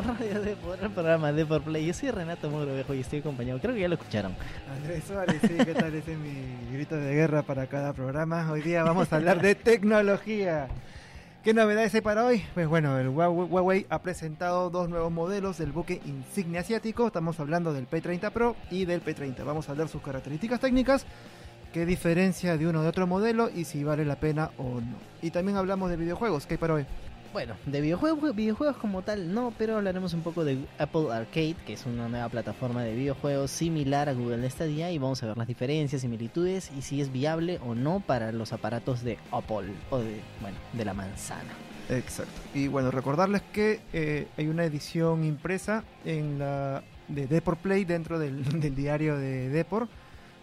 Radio de el programa de por Play. Yo soy Renato Mogrovejo y estoy acompañado, creo que ya lo escucharon. Andrés Suárez, sí, ¿qué tal? Ese es mi grito de guerra para cada programa. Hoy día vamos a hablar de tecnología. ¿Qué novedades hay para hoy? Pues bueno, el Huawei ha presentado dos nuevos modelos del buque insignia asiático. Estamos hablando del P30 Pro y del P30. Vamos a hablar sus características técnicas, qué diferencia de uno de otro modelo y si vale la pena o no. Y también hablamos de videojuegos. ¿Qué hay para hoy? Bueno, de videojuegos, videojuegos como tal no, pero hablaremos un poco de Apple Arcade, que es una nueva plataforma de videojuegos similar a Google Stadia y vamos a ver las diferencias, similitudes y si es viable o no para los aparatos de Apple o de, bueno, de la manzana. Exacto. Y bueno, recordarles que eh, hay una edición impresa en la de Deport Play dentro del, del diario de Deport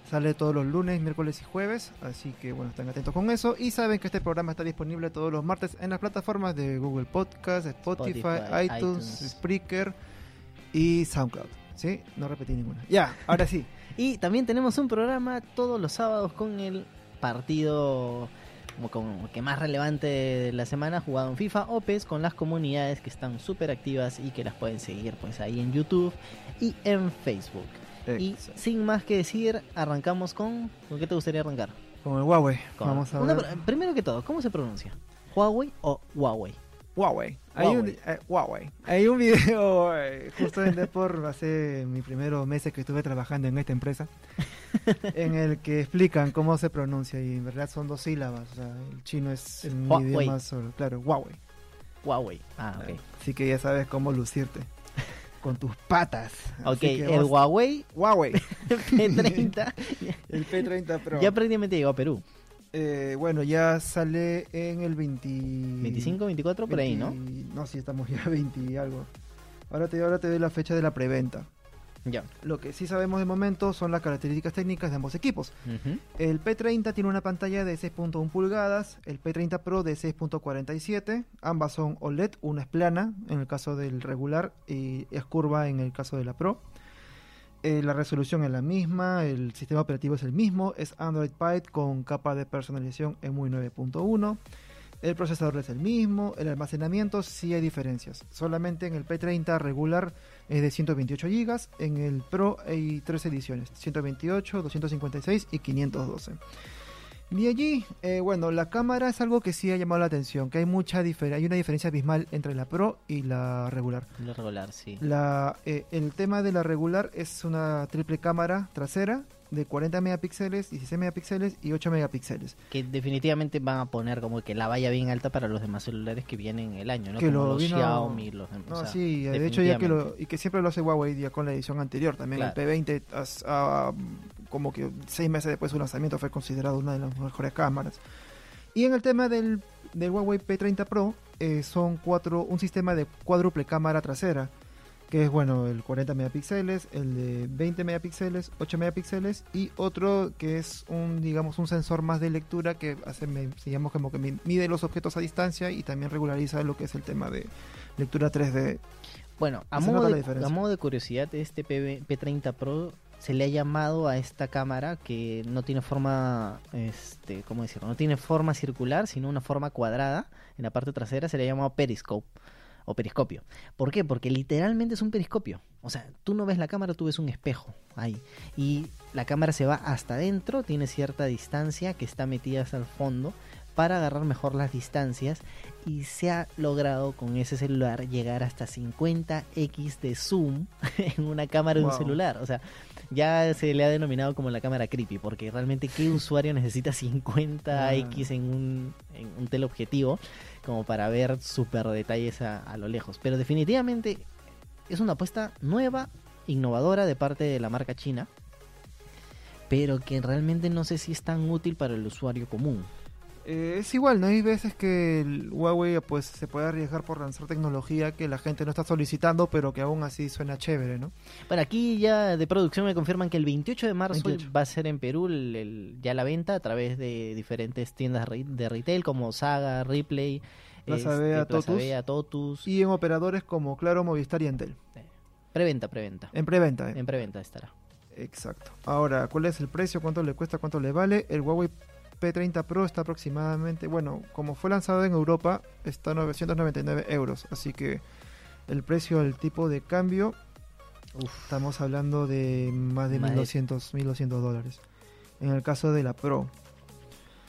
Sale todos los lunes, miércoles y jueves, así que bueno, estén atentos con eso. Y saben que este programa está disponible todos los martes en las plataformas de Google Podcast, Spotify, iTunes, Spreaker y SoundCloud. ¿Sí? No repetí ninguna. Ya, ahora sí. y también tenemos un programa todos los sábados con el partido como, que más relevante de la semana jugado en FIFA o PES con las comunidades que están súper activas y que las pueden seguir pues ahí en YouTube y en Facebook. Y sin más que decir, arrancamos con. ¿Con qué te gustaría arrancar? Con el Huawei. Vamos a ver. primero que todo, ¿cómo se pronuncia? ¿Huawei o Huawei? Huawei. Hay un, eh, Huawei. Hay un video eh, justo en Depor hace mis primeros meses que estuve trabajando en esta empresa en el que explican cómo se pronuncia y en verdad son dos sílabas. O sea, el chino es el idioma solo. Claro, Huawei. Huawei. Ah, ok. Así que ya sabes cómo lucirte con tus patas. Ok, el Huawei. Huawei. P30. el P30 Pro. Ya prácticamente llegó a Perú. Eh, bueno, ya sale en el 20... 25, 24 por ahí, ¿no? No, sí, estamos ya 20 y algo. Ahora te, ahora te doy la fecha de la preventa. Lo que sí sabemos de momento son las características técnicas de ambos equipos. El P30 tiene una pantalla de 6.1 pulgadas, el P30 Pro de 6.47. Ambas son OLED, una es plana en el caso del regular y es curva en el caso de la Pro. Eh, la resolución es la misma, el sistema operativo es el mismo, es Android Pie con capa de personalización EMUI 9.1. El procesador es el mismo, el almacenamiento sí hay diferencias. Solamente en el P30 regular es de 128 GB, en el Pro hay tres ediciones, 128, 256 y 512. Y allí, eh, bueno, la cámara es algo que sí ha llamado la atención, que hay mucha diferencia, hay una diferencia abismal entre la Pro y la regular. La regular, sí. La, eh, el tema de la regular es una triple cámara trasera de 40 megapíxeles, 16 megapíxeles y 8 megapíxeles. Que definitivamente van a poner como que la valla bien alta para los demás celulares que vienen el año, ¿no? Que como los Xiaomi, los No, sí, de hecho ya que lo, y que siempre lo hace Huawei ya con la edición anterior también, el P20 como que seis meses después de su lanzamiento fue considerado una de las mejores cámaras. Y en el tema del, del Huawei P30 Pro eh, son cuatro, un sistema de cuádruple cámara trasera que es bueno el 40 megapíxeles, el de 20 megapíxeles, 8 megapíxeles y otro que es un digamos un sensor más de lectura que hace digamos como que mide los objetos a distancia y también regulariza lo que es el tema de lectura 3D. Bueno, a modo, de, a modo de curiosidad, este P30 Pro se le ha llamado a esta cámara que no tiene forma, este, ¿cómo decirlo? No tiene forma circular, sino una forma cuadrada. En la parte trasera se le ha llamado periscope o periscopio. ¿Por qué? Porque literalmente es un periscopio. O sea, tú no ves la cámara, tú ves un espejo ahí. Y la cámara se va hasta adentro, tiene cierta distancia que está metida hasta el fondo para agarrar mejor las distancias y se ha logrado con ese celular llegar hasta 50x de zoom en una cámara de un celular. O sea, ya se le ha denominado como la cámara creepy, porque realmente qué usuario necesita 50x en un, en un teleobjetivo como para ver super detalles a, a lo lejos. Pero definitivamente es una apuesta nueva, innovadora de parte de la marca china, pero que realmente no sé si es tan útil para el usuario común. Eh, es igual, ¿no? Hay veces que el Huawei pues se puede arriesgar por lanzar tecnología que la gente no está solicitando, pero que aún así suena chévere, ¿no? Bueno, aquí ya de producción me confirman que el 28 de marzo va a ser en Perú ya la venta a través de diferentes tiendas de retail como Saga, Ripley, Plaza este, Totus, Totus. Y en operadores como Claro, Movistar y Entel. Eh, preventa, preventa. En preventa, eh. En preventa estará. Exacto. Ahora, ¿cuál es el precio? ¿Cuánto le cuesta? ¿Cuánto le vale? El Huawei P30 Pro está aproximadamente, bueno, como fue lanzado en Europa, está a 999 euros, así que el precio del tipo de cambio, estamos hablando de más de 1200, 1200 dólares. En el caso de la Pro.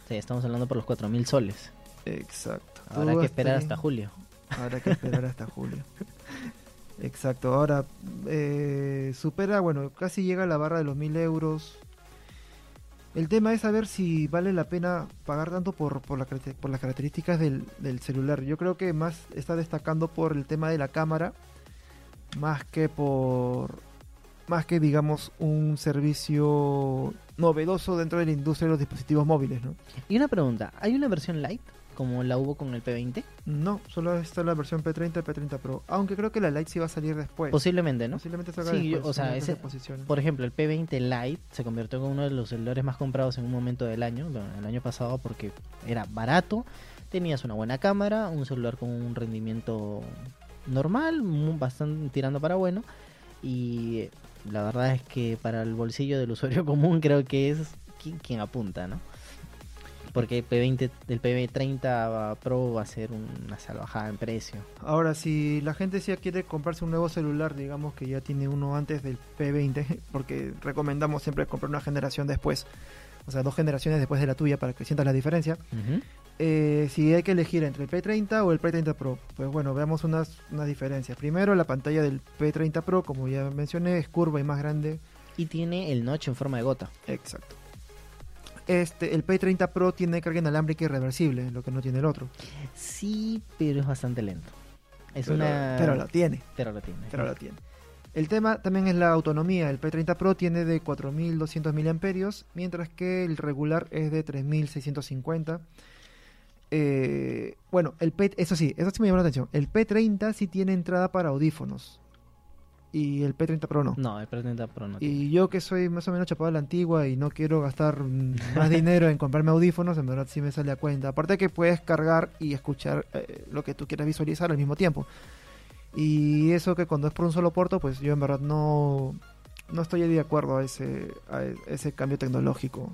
Sí, estamos hablando por los 4000 soles. Exacto. Habrá que esperar hasta julio. Habrá que esperar hasta julio. Exacto. Ahora, eh, supera, bueno, casi llega a la barra de los 1000 euros. El tema es saber si vale la pena pagar tanto por, por, por las características del, del, celular. Yo creo que más está destacando por el tema de la cámara, más que por, más que digamos un servicio novedoso dentro de la industria de los dispositivos móviles. ¿no? Y una pregunta, ¿hay una versión light como la hubo con el P20? No, solo está la versión P30 y P30 Pro. Aunque creo que la Lite sí va a salir después. Posiblemente, ¿no? Posiblemente salga sí, después, o sea, ese, por ejemplo, el P20 Lite se convirtió en uno de los celulares más comprados en un momento del año, el año pasado, porque era barato, tenías una buena cámara, un celular con un rendimiento normal, bastante tirando para bueno, y la verdad es que para el bolsillo del usuario común creo que es quien, apunta, ¿no? Porque el P20, el PB30 Pro va a ser una salvajada en precio. Ahora, si la gente ya quiere comprarse un nuevo celular, digamos que ya tiene uno antes del P20, porque recomendamos siempre comprar una generación después, o sea, dos generaciones después de la tuya para que sientas la diferencia. Eh, si hay que elegir entre el P30 o el P30 Pro, pues bueno, veamos unas, unas diferencias. Primero, la pantalla del P30 Pro, como ya mencioné, es curva y más grande. Y tiene el notch en forma de gota. Exacto. Este, el P30 Pro tiene carga inalámbrica y reversible, lo que no tiene el otro. Sí, pero es bastante lento. Es pero, una... pero lo tiene. Pero lo tiene. Pero lo tiene. El tema también es la autonomía. El P30 Pro tiene de 4200 mAh, mientras que el regular es de 3650 eh, bueno, el P, eso sí, eso sí me llamó la atención. El P30 sí tiene entrada para audífonos. Y el P30 Pro no. No, el P30 Pro no. Y yo que soy más o menos chapado a la antigua y no quiero gastar más dinero en comprarme audífonos, en verdad sí me sale a cuenta. Aparte que puedes cargar y escuchar eh, lo que tú quieras visualizar al mismo tiempo. Y eso que cuando es por un solo puerto, pues yo en verdad no, no estoy de acuerdo a ese, a ese cambio tecnológico.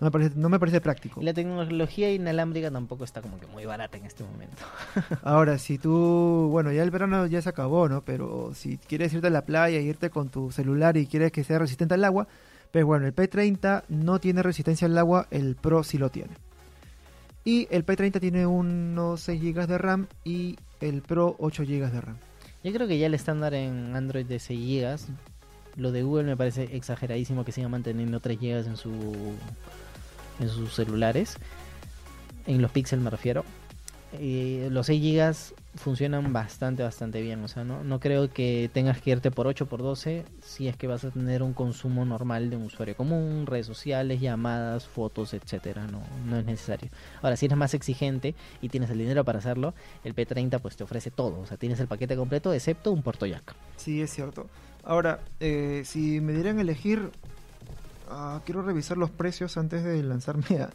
No me parece, no me parece práctico. La tecnología inalámbrica tampoco está como que muy barata en este momento. Ahora, si tú, bueno, ya el verano ya se acabó, ¿no? Pero si quieres irte a la playa, irte con tu celular y quieres que sea resistente al agua, pues bueno, el P30 no tiene resistencia al agua, el Pro sí lo tiene. Y el P30 tiene unos 6 GB de RAM y el Pro 8 GB de RAM. Yo creo que ya el estándar en Android de 6 GB, lo de Google me parece exageradísimo que siga manteniendo 3 GB en su en sus celulares, en los Pixel me refiero. Los 6 GB funcionan bastante, bastante bien. O sea, no, no creo que tengas que irte por 8 por 12 si es que vas a tener un consumo normal de un usuario común, redes sociales, llamadas, fotos, etcétera. No, no es necesario. Ahora, si eres más exigente y tienes el dinero para hacerlo, el P30 pues te ofrece todo. O sea, tienes el paquete completo excepto un puerto jack. Sí, es cierto. Ahora, eh, si me dieran elegir Ah, quiero revisar los precios antes de lanzarme a...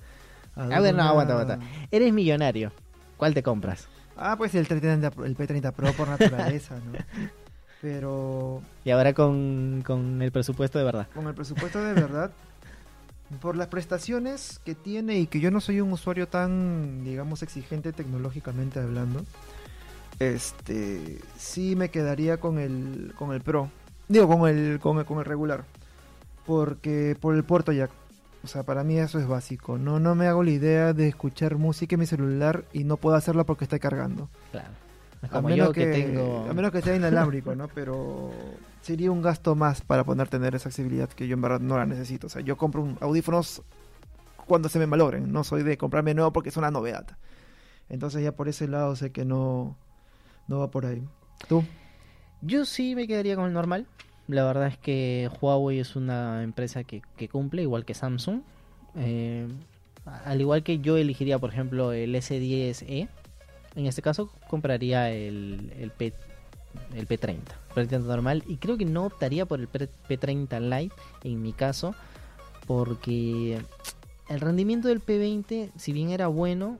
A, ver, no, aguanta, aguanta. Eres millonario. ¿Cuál te compras? Ah, pues el, 30, el P30 Pro por naturaleza, ¿no? Pero... Y ahora con, con el presupuesto de verdad. Con el presupuesto de verdad, por las prestaciones que tiene y que yo no soy un usuario tan, digamos, exigente tecnológicamente hablando, este, sí me quedaría con el, con el Pro. Digo, con el, con el, con el regular porque por el puerto jack. O sea, para mí eso es básico. No, no me hago la idea de escuchar música en mi celular y no puedo hacerlo porque está cargando. Claro. a menos que, tengo... a menos que sea inalámbrico, ¿no? Pero sería un gasto más para poder tener esa accesibilidad que yo en verdad no la necesito. O sea, yo compro un audífonos cuando se me malogren. No soy de comprarme nuevo porque es una novedad. Entonces ya por ese lado sé que no, no va por ahí. ¿Tú? Yo sí me quedaría con el normal. La verdad es que Huawei es una empresa que, cumple, igual que Samsung. Eh, al igual que yo elegiría, por ejemplo, el S10e, en este caso compraría el, P, el P30, P30 normal, y creo que no optaría por el P30 Lite en mi caso, porque el rendimiento del P20, si bien era bueno,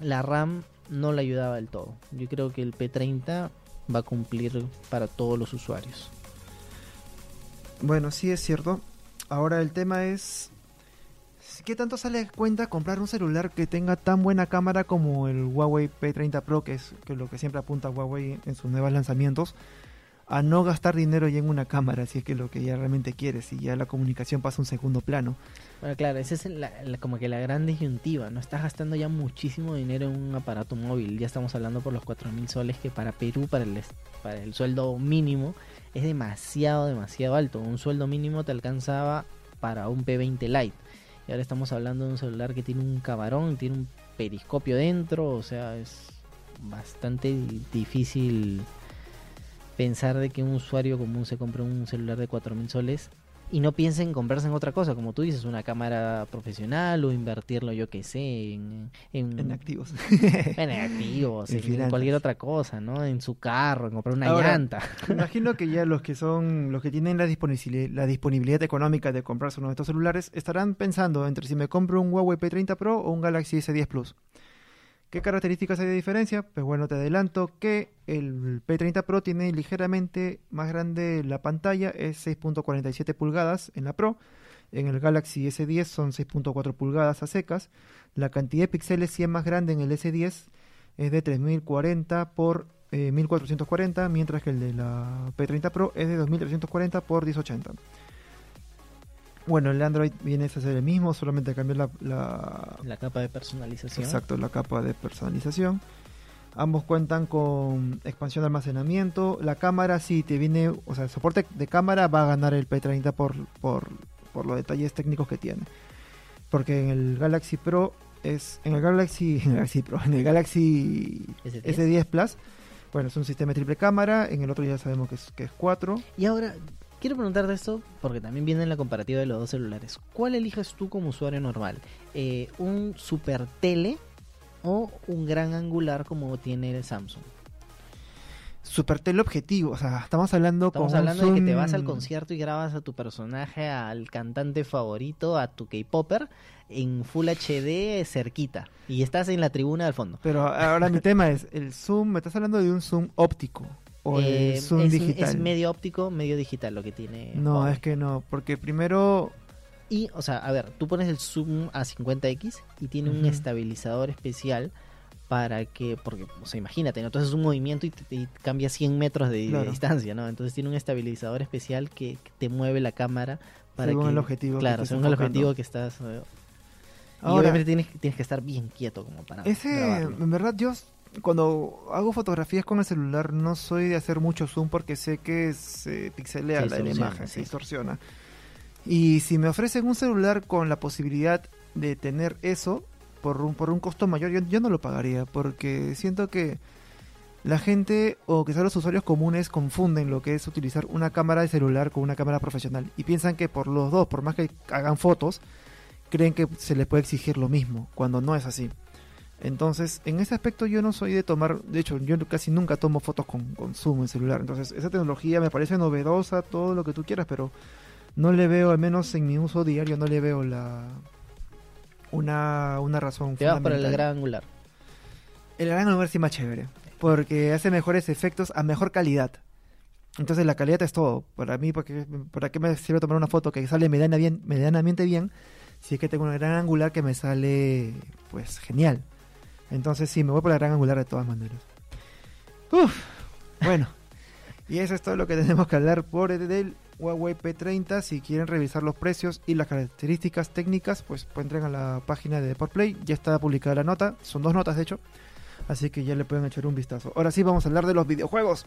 la RAM no le ayudaba del todo. Yo creo que el P30 va a cumplir para todos los usuarios. Bueno, sí es cierto. Ahora el tema es ¿qué tanto sale cuenta comprar un celular que tenga tan buena cámara como el Huawei P30 Pro, que es lo que siempre apunta Huawei en sus nuevos lanzamientos? A no gastar dinero ya en una cámara, si es que lo que ya realmente quieres, y ya la comunicación pasa a un segundo plano. Bueno, claro, esa es como que la gran disyuntiva, ¿no? Estás gastando ya muchísimo dinero en un aparato móvil, ya estamos hablando por los 4.000 soles, que para Perú, para el, para el sueldo mínimo, es demasiado, demasiado alto. Un sueldo mínimo te alcanzaba para un P20 Lite. Y ahora estamos hablando de un celular que tiene un camarón, tiene un periscopio dentro, o sea, es bastante difícil pensar de que un usuario común se compre un celular de 4.000 soles y no piense en comprarse en otra cosa, como tú dices, una cámara profesional o invertirlo, yo que sé, en, en, activos. en activos, en, cualquier otra cosa, ¿no? En su carro, en comprar una llanta. imagino que ya los que son, los que tienen la disponibilidad, la disponibilidad económica de comprarse uno de estos celulares, estarán pensando entre si me compro un Huawei P30 Pro o un Galaxy S10 Plus. ¿Qué características hay de diferencia? Pues bueno, te adelanto que el P30 Pro tiene ligeramente más grande la pantalla, es 6.47 pulgadas en la Pro. En el Galaxy S10 son 6.4 pulgadas a secas. La cantidad de píxeles sí es más grande en el S10, es de 3040 por 1440, eh, mientras que el de la P30 Pro es de 2340 por 1080. Bueno, el Android viene a ser el mismo, solamente cambiar la, la, capa de personalización. Exacto, la capa de personalización. Ambos cuentan con expansión de almacenamiento. La cámara sí te viene, o sea, el soporte de cámara va a ganar el P30 por, por, por los detalles técnicos que tiene. Porque en el Galaxy Pro es. En el Galaxy. En el Galaxy Pro. En el Galaxy S10, S10 Plus. Bueno, es un sistema de triple cámara. En el otro ya sabemos que es, que es 4. Y ahora, Quiero preguntarte esto porque también viene en la comparativa de los dos celulares. ¿Cuál eliges tú como usuario normal? Eh, ¿Un super tele o un gran angular como tiene el Samsung? Super tele objetivo, o sea, estamos hablando Estamos hablando de que te vas al concierto y grabas a tu personaje, al cantante favorito, a tu K-Popper en Full HD cerquita y estás en la tribuna del fondo. Pero ahora mi tema es, el zoom, me estás hablando de un zoom óptico. ¿O eh, es, digital? es medio óptico, medio digital lo que tiene. No, es que no, porque primero... Y, o sea, a ver, tú pones el zoom a 50x y tiene un estabilizador especial para que, porque, o sea, imagínate, ¿no? entonces es un movimiento y, te, cambia 100 metros de, distancia, ¿no? Entonces tiene un estabilizador especial que, te mueve la cámara para según el objetivo. Claro, según el objetivo que estás... Eh, y obviamente tienes, tienes que estar bien quieto como para... Ese, en verdad, yo cuando hago fotografías con el celular no soy de hacer mucho zoom porque sé que se pixelea la, imagen, se distorsiona. Y si me ofrecen un celular con la posibilidad de tener eso por un, por un costo mayor, yo, no lo pagaría porque siento que la gente o quizás los usuarios comunes confunden lo que es utilizar una cámara de celular con una cámara profesional y piensan que por los dos, por más que hagan fotos, creen que se les puede exigir lo mismo, cuando no es así. Entonces, en ese aspecto yo no soy de tomar, de hecho, yo casi nunca tomo fotos con, con zoom en celular. Entonces, esa tecnología me parece novedosa, todo lo que tú quieras, pero no le veo, al menos en mi uso diario, no le veo la una, una razón Te vas para el gran angular. El gran angular sí más chévere, porque hace mejores efectos a mejor calidad. Entonces la calidad es todo. Para mí, porque, ¿para qué me sirve tomar una foto que sale bien, medianamente bien si es que tengo un gran angular que me sale pues genial? Entonces sí, me voy por la gran angular de todas maneras. Uf, bueno. y eso es todo lo que tenemos que hablar por el Huawei P30. Si quieren revisar los precios y las características técnicas, pues, pues entren a la página de Deportplay. Ya está publicada la nota. Son dos notas, de hecho. Así que ya le pueden echar un vistazo. Ahora sí, vamos a hablar de los videojuegos.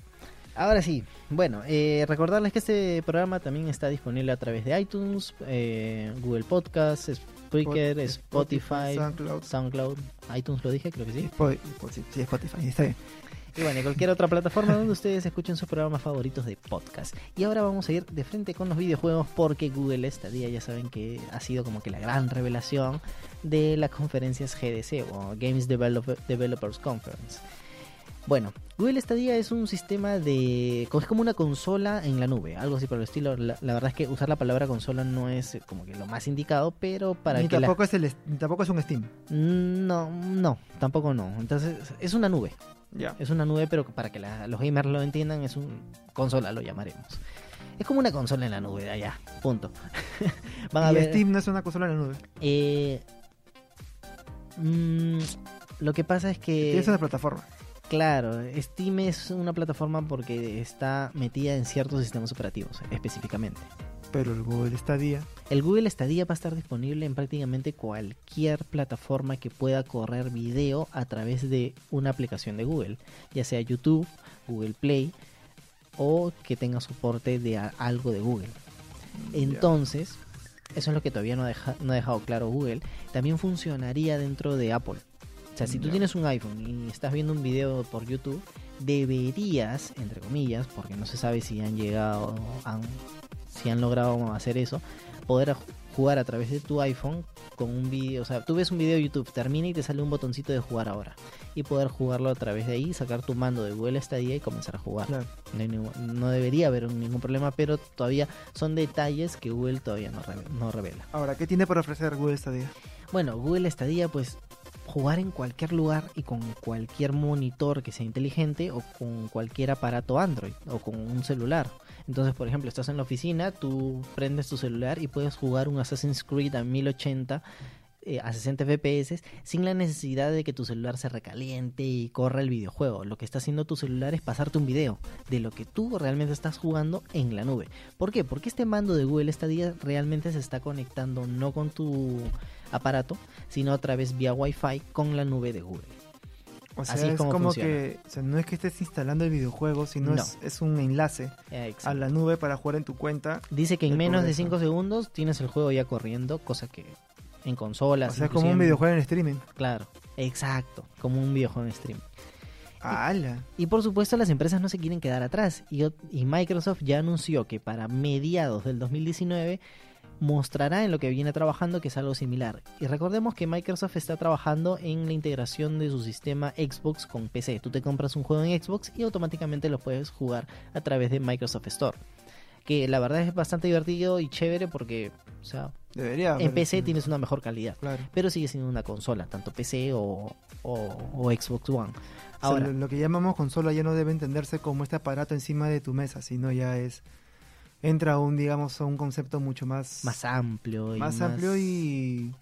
Ahora sí, bueno, eh, recordarles que este programa también está disponible a través de iTunes, eh, Google Podcasts, Spreaker, Spotify, SoundCloud. iTunes lo dije, creo que sí. sí, Spotify, está bien. Y bueno, y cualquier otra plataforma donde ustedes escuchen sus programas favoritos de podcast. Y ahora vamos a ir de frente con los videojuegos porque Google esta día ya saben que ha sido como que la gran revelación de las conferencias GDC o Games Developers Conference. Bueno, Google Stadia es un sistema de... es como una consola en la nube, algo así por el estilo. La, verdad es que usar la palabra consola no es como que lo más indicado, pero para Ni que tampoco, es el, tampoco es un Steam. No, no, tampoco no. Entonces, es una nube. Ya. Es una nube, pero para que los gamers lo entiendan, es un consola, lo llamaremos. Es como una consola en la nube, allá, punto. Van ¿Y Steam no es una consola en la nube? Eh, mm, lo que pasa es que... Es una plataforma. Claro, Steam es una plataforma porque está metida en ciertos sistemas operativos, específicamente. Pero el Google Stadia. El Google Stadia va a estar disponible en prácticamente cualquier plataforma que pueda correr video a través de una aplicación de Google, ya sea YouTube, Google Play o que tenga soporte de algo de Google. Entonces, eso es lo que todavía no, no ha dejado claro Google. También funcionaría dentro de Apple. O sea, si tú tienes un iPhone y estás viendo un video por YouTube, deberías, entre comillas, porque no se sabe si han llegado, han si han logrado hacer eso, poder jugar a través de tu iPhone con un video, o sea, tú ves un video de YouTube, termina y te sale un botoncito de jugar ahora y poder jugarlo a través de ahí, sacar tu mando de Google Stadia y comenzar a jugar. No, debería haber ningún problema, pero todavía son detalles que Google todavía no, no revela. Ahora, ¿qué tiene para ofrecer Google Stadia? Bueno, Google Stadia pues jugar en cualquier lugar y con cualquier monitor que sea inteligente o con cualquier aparato Android o con un celular. Entonces, por ejemplo, estás en la oficina, tú prendes tu celular y puedes jugar un Assassin's Creed a 1080 eh, a 60 FPS sin la necesidad de que tu celular se recaliente y corra el videojuego. Lo que está haciendo tu celular es pasarte un video de lo que tú realmente estás jugando en la nube. ¿Por qué? Porque este mando de Google Stadia realmente se está conectando no con tu aparato, sino a través vía Wi-Fi con la nube de Google. O sea, es, como que, o sea, no es que estés instalando el videojuego, sino Es, un enlace a la nube para jugar en tu cuenta. Dice que en menos de 5 segundos tienes el juego ya corriendo, cosa que en consolas. O sea, como un videojuego en streaming. Claro, exacto, como un videojuego en streaming. ¡Hala! Y, por supuesto las empresas no se quieren quedar atrás y, y Microsoft ya anunció que para mediados del 2019 mostrará en lo que viene trabajando que es algo similar. Y recordemos que Microsoft está trabajando en la integración de su sistema Xbox con PC. Tú te compras un juego en Xbox y automáticamente lo puedes jugar a través de Microsoft Store. Que la verdad es bastante divertido y chévere porque, o sea, en PC tienes una mejor calidad. Pero sigue siendo una consola, tanto PC o, Xbox One. Ahora, lo que llamamos consola ya no debe entenderse como este aparato encima de tu mesa, sino ya es entra un, digamos, a un concepto mucho más... Más amplio. Y más, amplio y...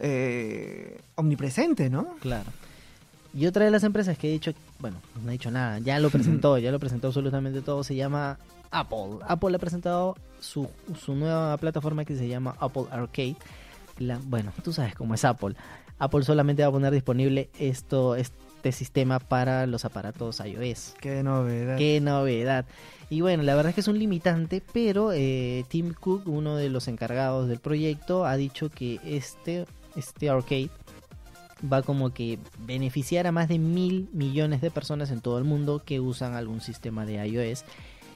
Eh, omnipresente, ¿no? Claro. Y otra de las empresas que he dicho, bueno, no ha dicho nada, ya lo presentó, ya lo presentó absolutamente todo, se llama Apple. Apple ha presentado su, su nueva plataforma que se llama Apple Arcade. La, bueno, tú sabes cómo es Apple. Apple solamente va a poner disponible esto, este sistema para los aparatos iOS. Qué novedad. Qué novedad. Y bueno, la verdad es que es un limitante, pero eh, Tim Cook, uno de los encargados del proyecto, ha dicho que este, este arcade va como que beneficiar a más de mil millones de personas en todo el mundo que usan algún sistema de iOS.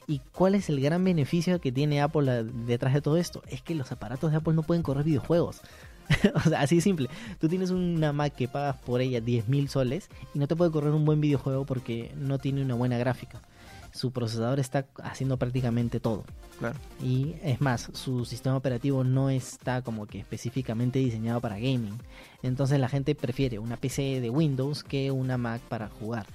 ¿Y cuál es el gran beneficio que tiene Apple detrás de todo esto? Es que los aparatos de Apple no pueden correr videojuegos. o sea, así simple. Tú tienes una Mac que pagas por ella 10 mil soles y no te puede correr un buen videojuego porque no tiene una buena gráfica su procesador está haciendo prácticamente todo. Claro. Y es más, su sistema operativo no está como que específicamente diseñado para gaming. Entonces la gente prefiere una PC de Windows que una Mac para jugar.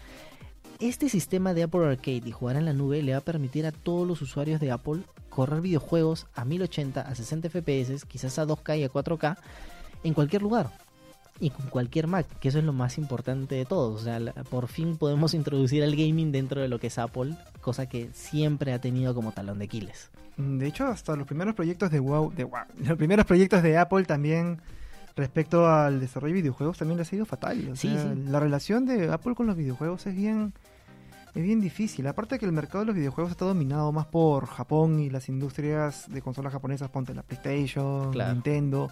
Este sistema de Apple Arcade y jugar en la nube le va a permitir a todos los usuarios de Apple correr videojuegos a 1080, a 60 FPS, quizás a 2K y a 4K en cualquier lugar y con cualquier Mac, que eso es lo más importante de todo. O sea, por fin podemos introducir el gaming dentro de lo que es Apple, cosa que siempre ha tenido como talón de Aquiles. Mm, de hecho, hasta los primeros proyectos de WoW, de wow, los primeros proyectos de Apple también respecto al desarrollo de videojuegos también ha sido fatal. La relación de Apple con los videojuegos es bien es bien difícil. Aparte que el mercado de los videojuegos está dominado más por Japón y las industrias de consolas japonesas, ponte la PlayStation, Nintendo.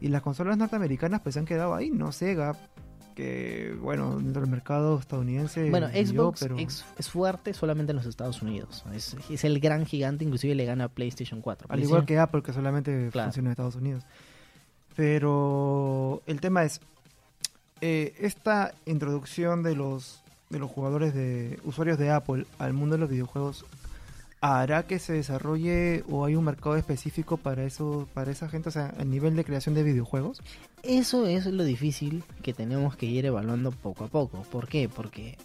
Y las consolas norteamericanas pues han quedado ahí, ¿no? Sega, que bueno, dentro del mercado estadounidense... Bueno, Xbox es fuerte solamente en los Estados Unidos. Es, es, el gran gigante, inclusive le gana a PlayStation 4. Al igual que Apple, que solamente funciona en Estados Unidos. Pero el tema es, eh, esta introducción de los, de los jugadores de usuarios de Apple al mundo de los videojuegos hará que se desarrolle o hay un mercado específico para eso, para esa gente, o sea, a nivel de creación de videojuegos? Eso es lo difícil que tenemos que ir evaluando poco a poco. ¿Por qué? Porque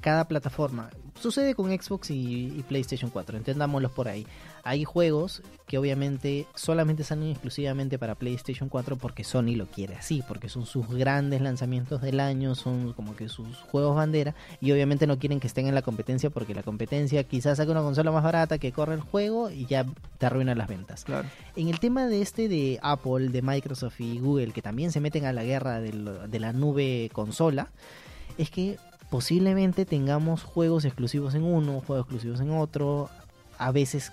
cada plataforma. Sucede con Xbox y, PlayStation 4, entendámoslos por ahí. Hay juegos que obviamente solamente salen exclusivamente para PlayStation 4 porque Sony lo quiere así, porque son sus grandes lanzamientos del año, son como que sus juegos bandera y obviamente no quieren que estén en la competencia porque la competencia quizás saque una consola más barata que corre el juego y ya te arruina las ventas. En el tema de este de Apple, de Microsoft y Google, que también se meten a la guerra de la nube consola, es que posiblemente tengamos juegos exclusivos en uno, juegos exclusivos en otro. A veces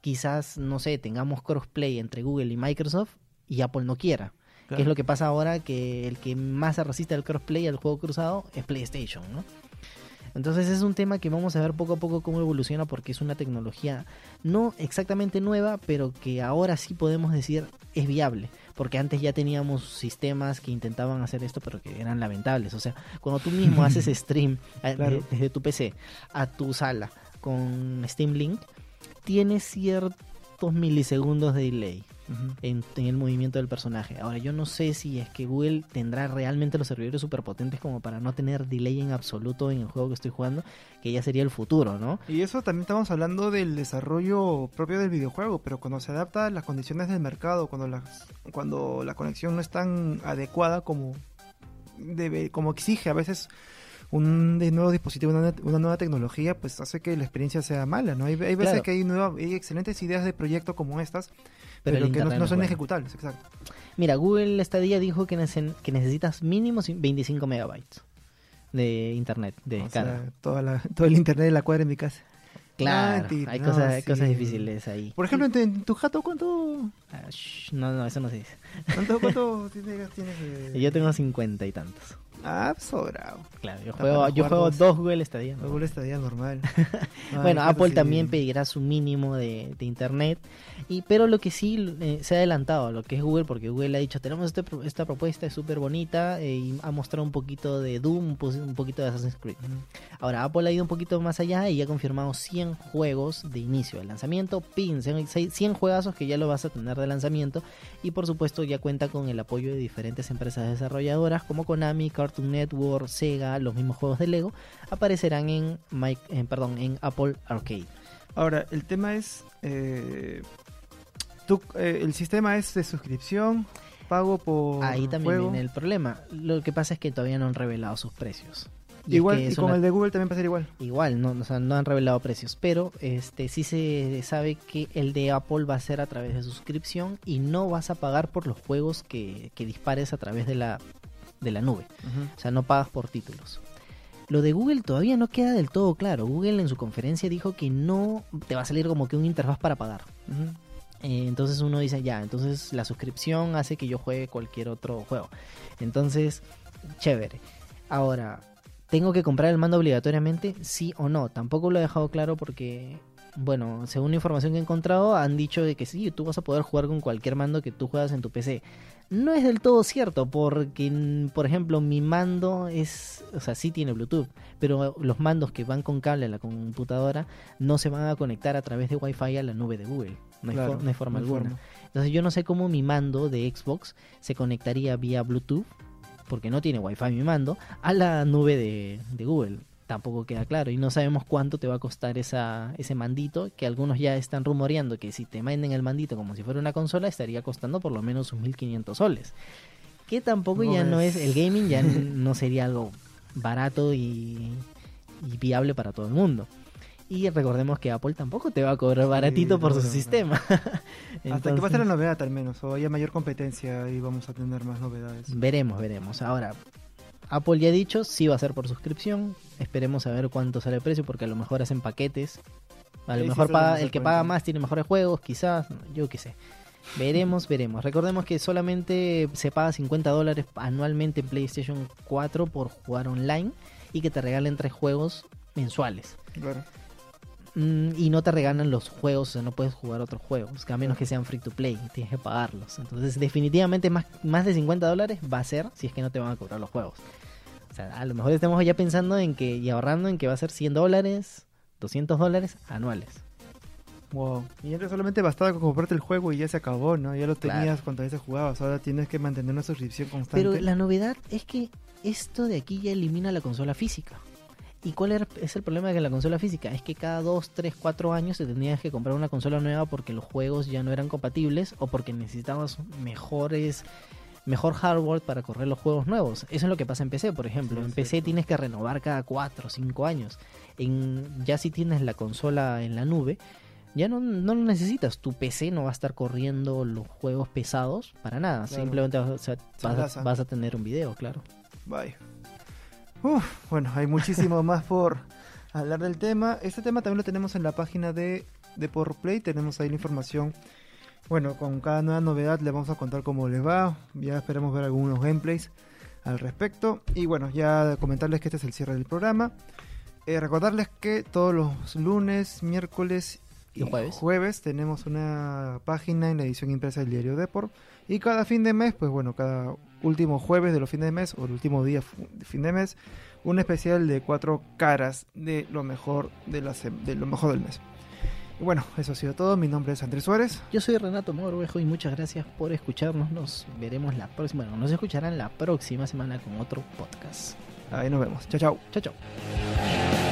quizás, no sé, tengamos crossplay entre Google y Microsoft y Apple no quiera. Que es lo que pasa ahora, que el que más se resiste al crossplay, al juego cruzado, es PlayStation, ¿no? Entonces es un tema que vamos a ver poco a poco cómo evoluciona porque es una tecnología no exactamente nueva, pero que ahora sí podemos decir es viable porque antes ya teníamos sistemas que intentaban hacer esto, pero que eran lamentables. O sea, cuando tú mismo haces stream eh, desde tu PC a tu sala con Steam Link, tienes ciertos milisegundos de delay en, el movimiento del personaje. Ahora, yo no sé si es que Google tendrá realmente los servidores superpotentes como para no tener delay en absoluto en el juego que estoy jugando, que ya sería el futuro, ¿no? Y eso también estamos hablando del desarrollo propio del videojuego, pero cuando se adapta a las condiciones del mercado, cuando, las, cuando la conexión no es tan adecuada como, debe, como exige a veces un nuevo dispositivo, una, nueva tecnología, pues hace que la experiencia sea mala, ¿no? Hay, veces que hay, hay excelentes ideas de proyecto como estas, pero, que no, son ejecutables, exacto. Mira, Google esta día dijo que, que necesitas mínimo 25 megabytes de internet de toda todo el internet de la cuadra en mi casa. Claro, hay cosas, cosas difíciles ahí. Por ejemplo, en, tu jato, ¿cuánto? Ah, no, no, eso no se dice. ¿Cuánto, cuánto tienes? Yo tengo cincuenta y tantos. Ah, sobrado. Claro, yo juego, yo juego dos Google Stadia. Dos Google Stadia normal. bueno, Apple también pedirá su mínimo de, de, internet. y Pero lo que sí eh, se ha adelantado a lo que es Google, porque Google ha dicho, tenemos este, esta propuesta, es súper bonita, eh, y ha mostrado un poquito de Doom, un poquito de Assassin's Creed. Ahora, Apple ha ido un poquito más allá y ha confirmado 100 juegos de inicio de lanzamiento, pin, 100 juegazos que ya lo vas a tener de lanzamiento, y por supuesto ya cuenta con el apoyo de diferentes empresas desarrolladoras como Konami, Cartoon Network, Sega, los mismos juegos de Lego, aparecerán en, perdón, en Apple Arcade. Ahora, el tema es, eh, tú, eh, el sistema es de suscripción, pago por Ahí también viene el problema. Lo que pasa es que todavía no han revelado sus precios. igual, y con el de Google también pasa igual. Igual, no, no han revelado precios, pero este sí se sabe que el de Apple va a ser a través de suscripción y no vas a pagar por los juegos que, que dispares a través de la de la nube. O sea, no pagas por títulos. Lo de Google todavía no queda del todo claro. Google en su conferencia dijo que no te va a salir como que un interfaz para pagar. Eh, entonces uno dice, ya, entonces la suscripción hace que yo juegue cualquier otro juego. Entonces, chévere. Ahora, ¿tengo que comprar el mando obligatoriamente? Sí o no. Tampoco lo he dejado claro porque, bueno, según la información que he encontrado, han dicho de que sí, tú vas a poder jugar con cualquier mando que tú juegas en tu PC no es del todo cierto, porque, por ejemplo, mi mando es, o sea, sí tiene Bluetooth, pero los mandos que van con cable a la computadora no se van a conectar a través de Wi-Fi a la nube de Google. No, hay, forma alguna. Entonces yo no sé cómo mi mando de Xbox se conectaría vía Bluetooth, porque no tiene Wi-Fi mi mando, a la nube de, de Google tampoco queda claro y no sabemos cuánto te va a costar esa, ese mandito que algunos ya están rumoreando que si te manden el mandito como si fuera una consola estaría costando por lo menos sus 1500 soles que tampoco ya no es el gaming ya no sería algo barato y, viable para todo el mundo y recordemos que Apple tampoco te va a cobrar baratito por su sistema. Hasta que pase la novedad al menos, o haya mayor competencia y vamos a tener más novedades. Veremos, veremos. Ahora, Apple ya ha dicho, sí va a ser por suscripción. Esperemos a ver cuánto sale el precio, porque a lo mejor hacen paquetes. A lo mejor el que paga más tiene mejores juegos, quizás, yo qué sé. Veremos, veremos. Recordemos que solamente se paga 50 dólares anualmente en PlayStation 4 por jugar online y que te regalen tres juegos mensuales. Claro. Mm, y no te regalan los juegos, o sea, no puedes jugar otros juegos, a menos que sean free to play, tienes que pagarlos. Entonces, definitivamente más, más de 50 dólares va a ser si es que no te van a cobrar los juegos. O sea, a lo mejor estamos ya pensando en que y ahorrando en que va a ser 100 dólares, 200 dólares anuales. Wow. Y antes solamente bastaba comprarte el juego y ya se acabó, ¿no? Ya lo tenías cuando veces jugabas. Ahora tienes que mantener una suscripción constante. Pero la novedad es que esto de aquí ya elimina la consola física. ¿Y cuál es el problema de la consola física? Es que cada 2, 3, 4 años te tendrías que comprar una consola nueva porque los juegos ya no eran compatibles o porque necesitabas mejores mejor hardware para correr los juegos nuevos. Eso es lo que pasa en PC, por ejemplo. en PC tienes que renovar cada 4 o 5 años. En, ya si tienes la consola en la nube, ya no, no lo necesitas. Tu PC no va a estar corriendo los juegos pesados para nada. Simplemente vas, a, tener un video, claro. Bye. Bueno, hay muchísimo más por hablar del tema. Este tema también lo tenemos en la página de, de Por Play. Tenemos ahí la información. Bueno, con cada nueva novedad le vamos a contar cómo les va. Ya esperamos ver algunos gameplays al respecto. Y bueno, ya comentarles que este es el cierre del programa. Eh, recordarles que todos los lunes, miércoles y jueves? jueves tenemos una página en la edición impresa del diario Deport. Y cada fin de mes, pues bueno, cada último jueves de los fines de mes o el último día de fin de mes, un especial de cuatro caras de lo mejor de, la de lo mejor del mes. Y bueno, eso ha sido todo. Mi nombre es Andrés Suárez. Yo soy Renato Moruejo y muchas gracias por escucharnos. Nos veremos la próxima. Bueno, nos escucharán la próxima semana con otro podcast. Ahí nos vemos. Chao, chao. Chao, chao.